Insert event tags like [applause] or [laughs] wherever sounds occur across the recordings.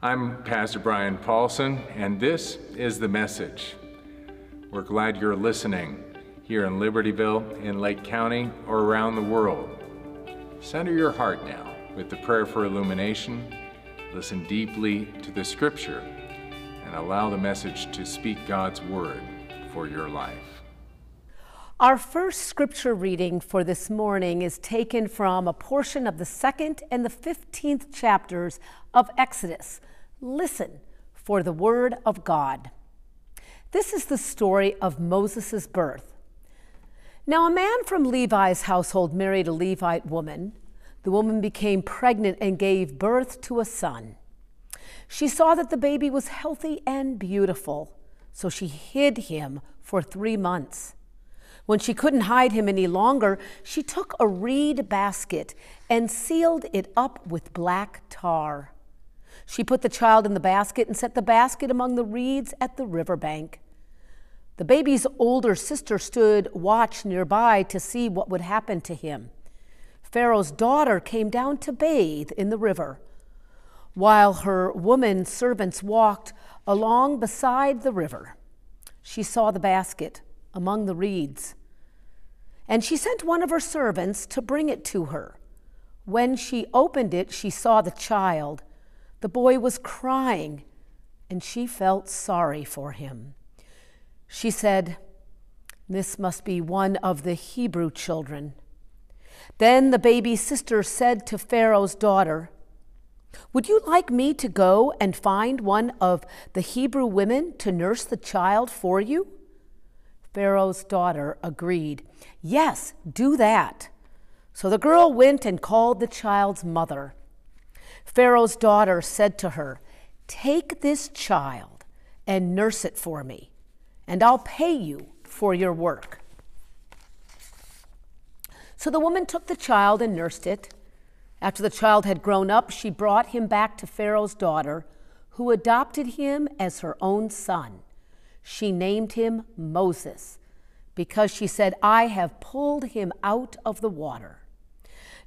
I'm Pastor Brian Paulson, and this is the message. We're glad you're listening here in Libertyville, in Lake County, or around the world. Center your heart now with the prayer for illumination. Listen deeply to the scripture and allow the message to speak God's word for your life. Our first scripture reading for this morning is taken from a portion of the second and the 15th chapters of Exodus. Listen for the word of God. This is the story of Moses' birth. Now, a man from Levi's household married a Levite woman. The woman became pregnant and gave birth to a son. She saw that the baby was healthy and beautiful, so she hid him for three months. When she couldn't hide him any longer, she took a reed basket and sealed it up with black tar. She put the child in the basket and set the basket among the reeds at the river bank. The baby's older sister stood watch nearby to see what would happen to him. Pharaoh's daughter came down to bathe in the river, while her woman servants walked along beside the river. She saw the basket among the reeds, and she sent one of her servants to bring it to her. When she opened it, she saw the child the boy was crying, and she felt sorry for him. She said, This must be one of the Hebrew children. Then the baby's sister said to Pharaoh's daughter, Would you like me to go and find one of the Hebrew women to nurse the child for you? Pharaoh's daughter agreed. Yes, do that. So the girl went and called the child's mother. Pharaoh's daughter said to her, Take this child and nurse it for me, and I'll pay you for your work. So the woman took the child and nursed it. After the child had grown up, she brought him back to Pharaoh's daughter, who adopted him as her own son. She named him Moses because she said, I have pulled him out of the water.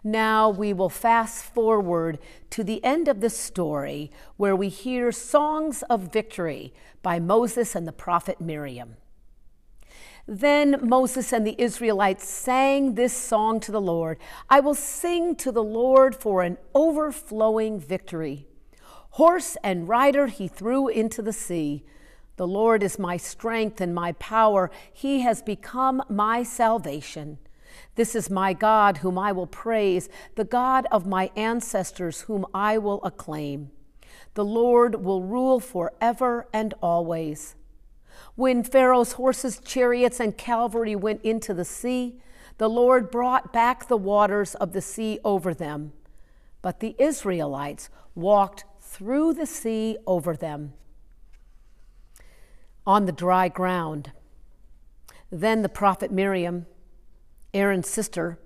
Now we will fast forward to the end of the story where we hear songs of victory by Moses and the prophet Miriam. Then Moses and the Israelites sang this song to the Lord I will sing to the Lord for an overflowing victory. Horse and rider he threw into the sea. The Lord is my strength and my power. He has become my salvation. This is my God, whom I will praise, the God of my ancestors, whom I will acclaim. The Lord will rule forever and always. When Pharaoh's horses, chariots, and cavalry went into the sea, the Lord brought back the waters of the sea over them. But the Israelites walked through the sea over them on the dry ground. Then the prophet Miriam Aaron's sister,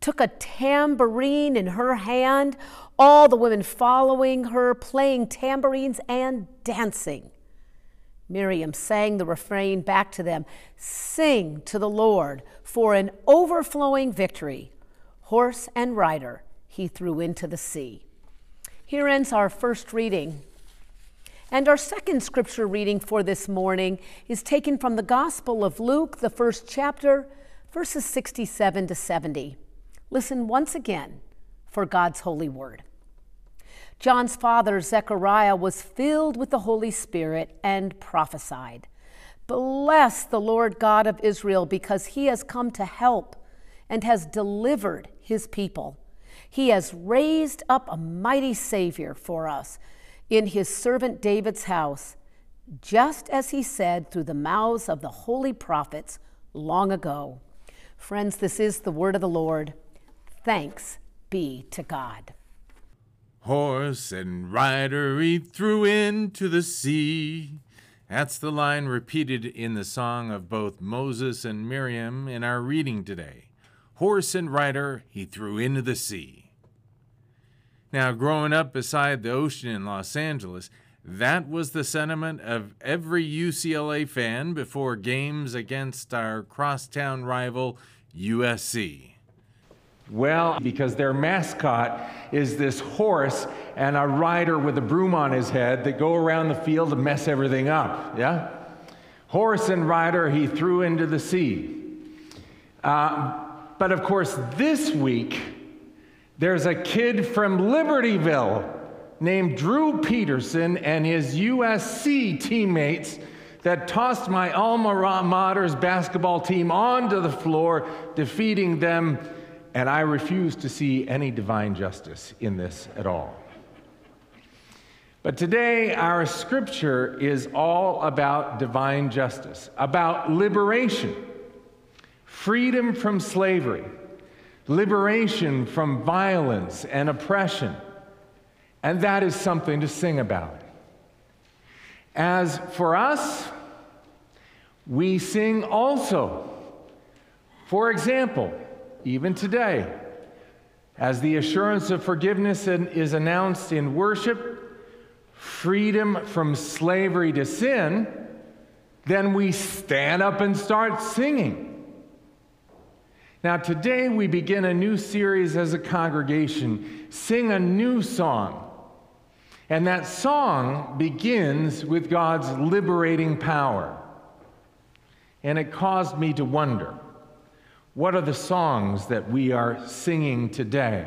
took a tambourine in her hand, all the women following her, playing tambourines and dancing. Miriam sang the refrain back to them Sing to the Lord for an overflowing victory. Horse and rider he threw into the sea. Here ends our first reading. And our second scripture reading for this morning is taken from the Gospel of Luke, the first chapter verses 67 to 70. Listen once again for God's holy word. John's father, Zechariah, was filled with the Holy Spirit and prophesied Bless the Lord God of Israel, because he has come to help and has delivered his people. He has raised up a mighty Savior for us in his servant David's house, just as he said through the mouths of the holy prophets long ago. Friends, this is the word of the Lord. Thanks be to God. Horse and rider he threw into the sea. That's the line repeated in the song of both Moses and Miriam in our reading today. Horse and rider he threw into the sea. Now, growing up beside the ocean in Los Angeles, that was the sentiment of every UCLA fan before games against our crosstown rival USC. Well, because their mascot is this horse and a rider with a broom on his head that go around the field to mess everything up. Yeah? Horse and rider he threw into the sea. Uh, but of course, this week, there's a kid from Libertyville named Drew Peterson and his USC teammates that tossed my alma mater's basketball team onto the floor, defeating them, and I refuse to see any divine justice in this at all. But today, our scripture is all about divine justice, about liberation, freedom from slavery, liberation from violence and oppression. And that is something to sing about. As for us, we sing also. For example, even today, as the assurance of forgiveness is announced in worship, freedom from slavery to sin, then we stand up and start singing. Now, today we begin a new series as a congregation, Sing a New Song. And that song begins with God's liberating power. And it caused me to wonder what are the songs that we are singing today?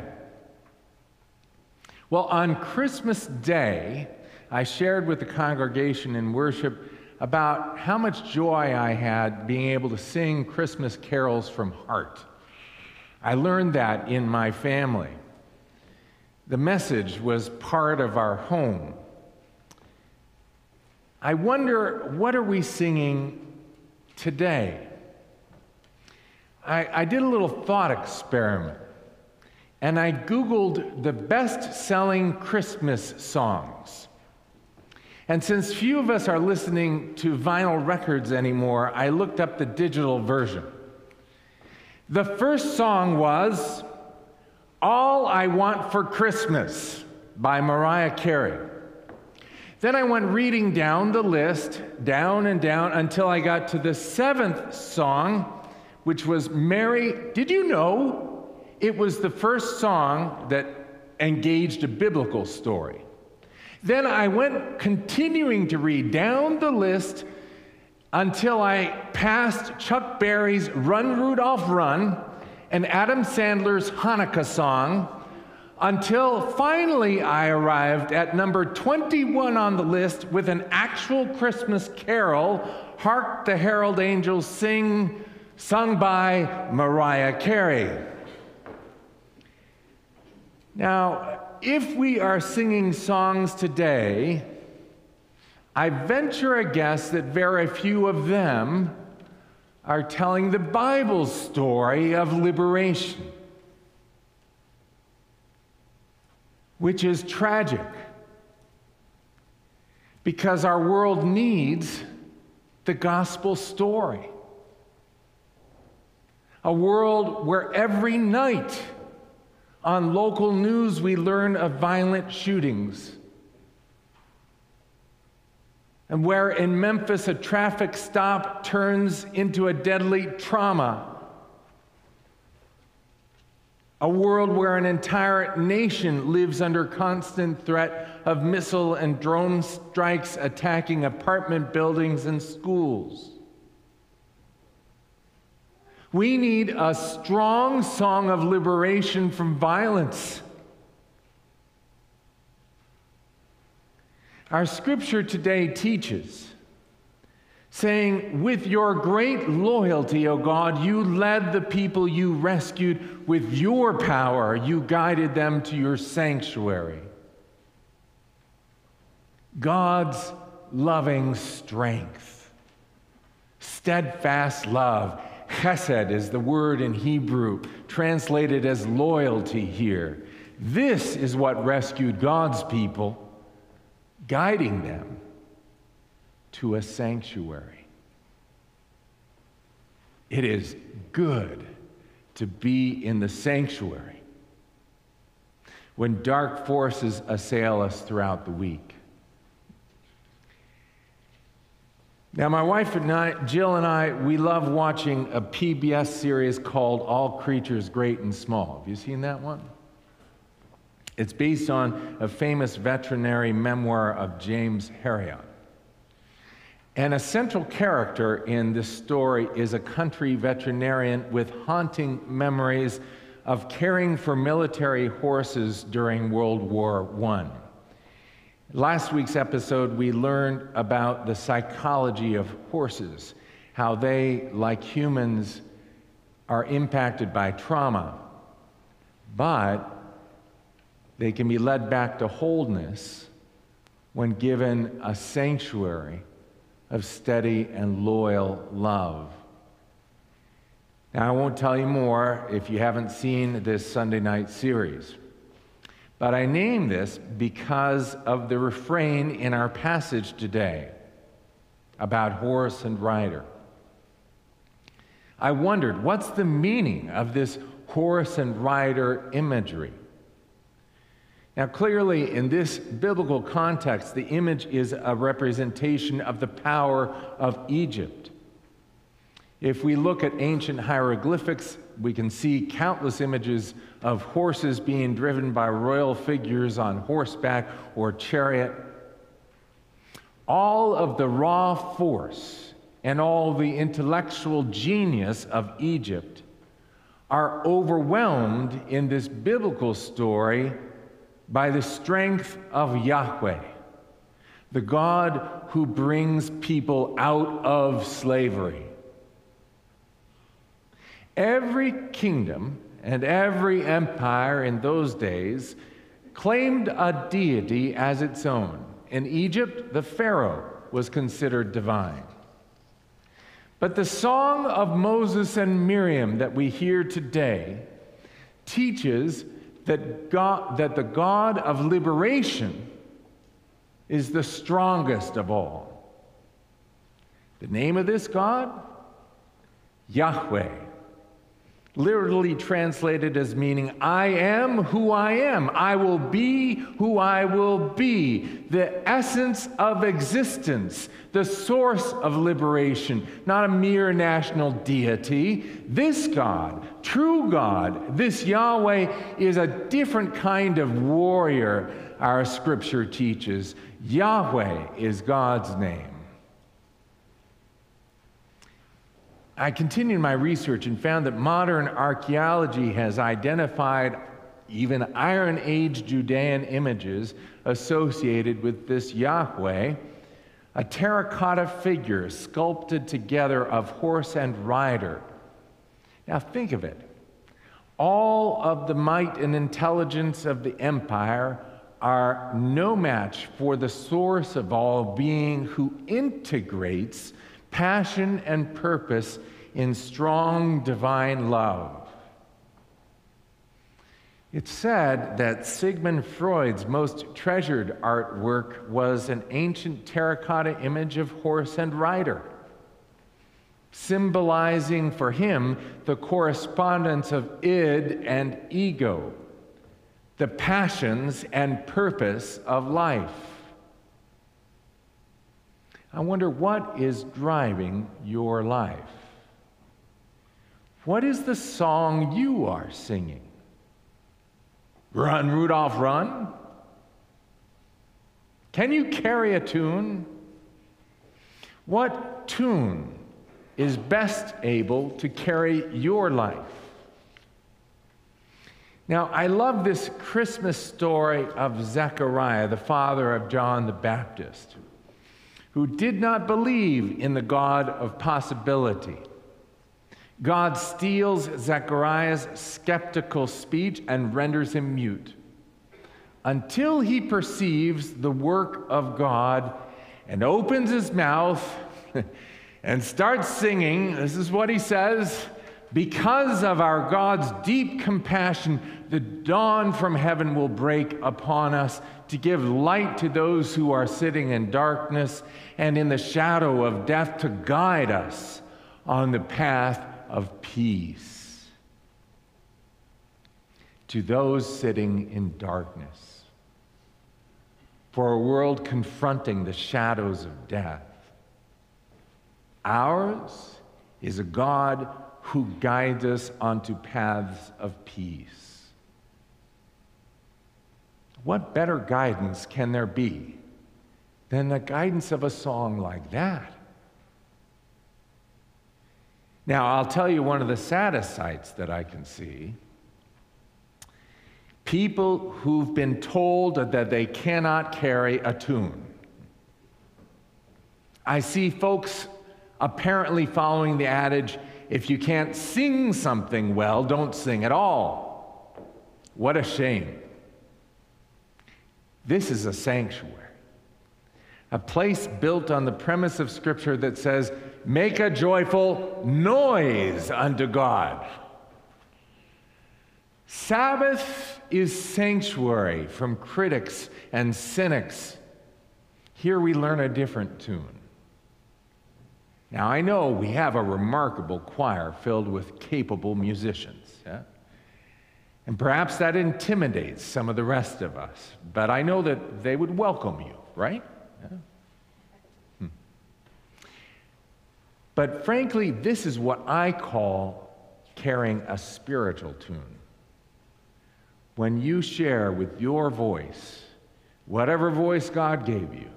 Well, on Christmas Day, I shared with the congregation in worship about how much joy I had being able to sing Christmas carols from heart. I learned that in my family. The message was part of our home. I wonder, what are we singing today? I, I did a little thought experiment and I Googled the best selling Christmas songs. And since few of us are listening to vinyl records anymore, I looked up the digital version. The first song was All I Want for Christmas by Mariah Carey. Then I went reading down the list, down and down, until I got to the seventh song, which was Mary. Did you know it was the first song that engaged a biblical story? Then I went continuing to read down the list until I passed Chuck Berry's Run Rudolph Run and Adam Sandler's Hanukkah song until finally I arrived at number 21 on the list with an actual Christmas carol, Hark the Herald Angels Sing, sung by Mariah Carey. Now, if we are singing songs today, I venture a guess that very few of them are telling the Bible's story of liberation, which is tragic because our world needs the gospel story. A world where every night on local news we learn of violent shootings. And where in Memphis a traffic stop turns into a deadly trauma. A world where an entire nation lives under constant threat of missile and drone strikes attacking apartment buildings and schools. We need a strong song of liberation from violence. Our scripture today teaches, saying, With your great loyalty, O God, you led the people you rescued. With your power, you guided them to your sanctuary. God's loving strength, steadfast love, Chesed is the word in Hebrew, translated as loyalty here. This is what rescued God's people, guiding them to a sanctuary. It is good to be in the sanctuary when dark forces assail us throughout the week. Now, my wife and I, Jill and I, we love watching a PBS series called All Creatures Great and Small. Have you seen that one? It's based on a famous veterinary memoir of James Herriot. And a central character in this story is a country veterinarian with haunting memories of caring for military horses during World War I. Last week's episode, we learned about the psychology of horses, how they, like humans, are impacted by trauma, but they can be led back to wholeness when given a sanctuary of steady and loyal love. Now, I won't tell you more if you haven't seen this Sunday night series. But I name this because of the refrain in our passage today about horse and rider. I wondered, what's the meaning of this horse and rider imagery? Now, clearly, in this biblical context, the image is a representation of the power of Egypt. If we look at ancient hieroglyphics, we can see countless images of horses being driven by royal figures on horseback or chariot. All of the raw force and all the intellectual genius of Egypt are overwhelmed in this biblical story by the strength of Yahweh, the God who brings people out of slavery. Every kingdom and every empire in those days claimed a deity as its own. In Egypt, the Pharaoh was considered divine. But the song of Moses and Miriam that we hear today teaches that, God, that the God of liberation is the strongest of all. The name of this God? Yahweh literally translated as meaning, I am who I am. I will be who I will be. The essence of existence, the source of liberation, not a mere national deity. This God, true God, this Yahweh, is a different kind of warrior, our scripture teaches. Yahweh is God's name. I continued my research and found that modern archaeology has identified even Iron Age Judean images associated with this Yahweh, a terracotta figure sculpted together of horse and rider. Now think of it. All of the might and intelligence of the empire are no match for the source of all being who integrates passion and purpose in strong divine love. It's said that Sigmund Freud's most treasured artwork was an ancient terracotta image of horse and rider, symbolizing for him the correspondence of id and ego, the passions and purpose of life. I wonder what is driving your life? What is the song you are singing? Run, Rudolph, run? Can you carry a tune? What tune is best able to carry your life? Now, I love this Christmas story of Zechariah, the father of John the Baptist who did not believe in the God of possibility. God steals Zechariah's skeptical speech and renders him mute until he perceives the work of God and opens his mouth [laughs] and starts singing. This is what he says because of our God's deep compassion, the dawn from heaven will break upon us to give light to those who are sitting in darkness and in the shadow of death, to guide us on the path of peace. To those sitting in darkness, for a world confronting the shadows of death, Ours is a God who guides us onto paths of peace. What better guidance can there be than the guidance of a song like that? Now, I'll tell you one of the saddest sights that I can see. People who've been told that they cannot carry a tune. I see folks apparently following the adage if you can't sing something well, don't sing at all. What a shame. This is a sanctuary, a place built on the premise of Scripture that says, make a joyful noise unto God. Sabbath is sanctuary from critics and cynics. Here we learn a different tune. Now, I know we have a remarkable choir filled with capable musicians, yeah? and perhaps that intimidates some of the rest of us, but I know that they would welcome you, right? Yeah? Hmm. But frankly, this is what I call carrying a spiritual tune. When you share with your voice, whatever voice God gave you,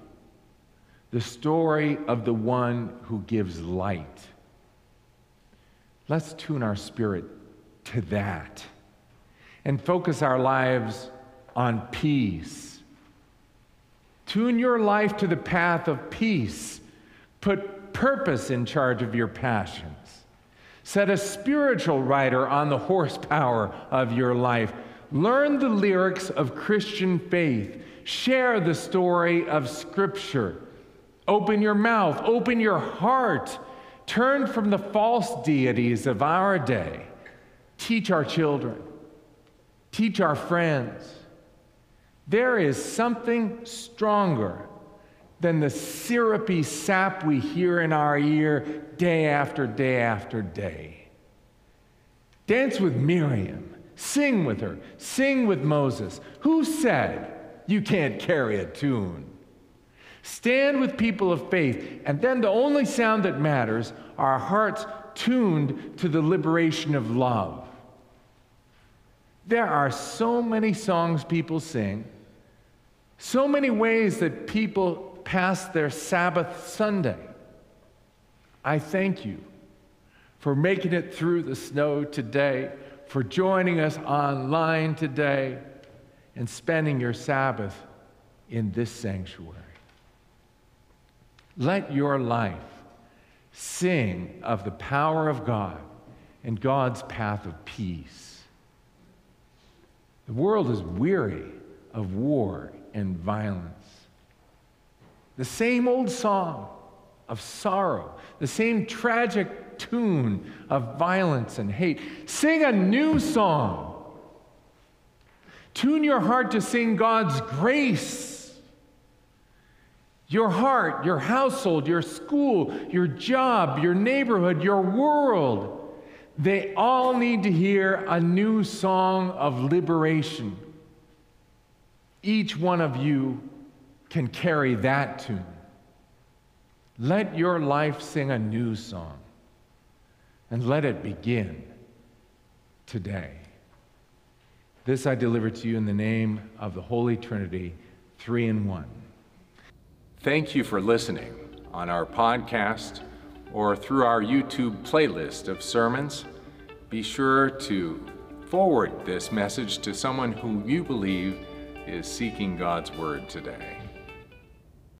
the story of the one who gives light. Let's tune our spirit to that and focus our lives on peace. Tune your life to the path of peace. Put purpose in charge of your passions. Set a spiritual rider on the horsepower of your life. Learn the lyrics of Christian faith. Share the story of Scripture. Open your mouth, open your heart. Turn from the false deities of our day. Teach our children, teach our friends. There is something stronger than the syrupy sap we hear in our ear day after day after day. Dance with Miriam, sing with her, sing with Moses. Who said you can't carry a tune? Stand with people of faith, and then the only sound that matters are hearts tuned to the liberation of love. There are so many songs people sing, so many ways that people pass their Sabbath Sunday. I thank you for making it through the snow today, for joining us online today, and spending your Sabbath in this sanctuary. Let your life sing of the power of God and God's path of peace. The world is weary of war and violence. The same old song of sorrow, the same tragic tune of violence and hate. Sing a new song. Tune your heart to sing God's grace your heart, your household, your school, your job, your neighborhood, your world, they all need to hear a new song of liberation. Each one of you can carry that tune. Let your life sing a new song and let it begin today. This I deliver to you in the name of the Holy Trinity, three in one. Thank you for listening on our podcast or through our YouTube playlist of sermons. Be sure to forward this message to someone who you believe is seeking God's Word today.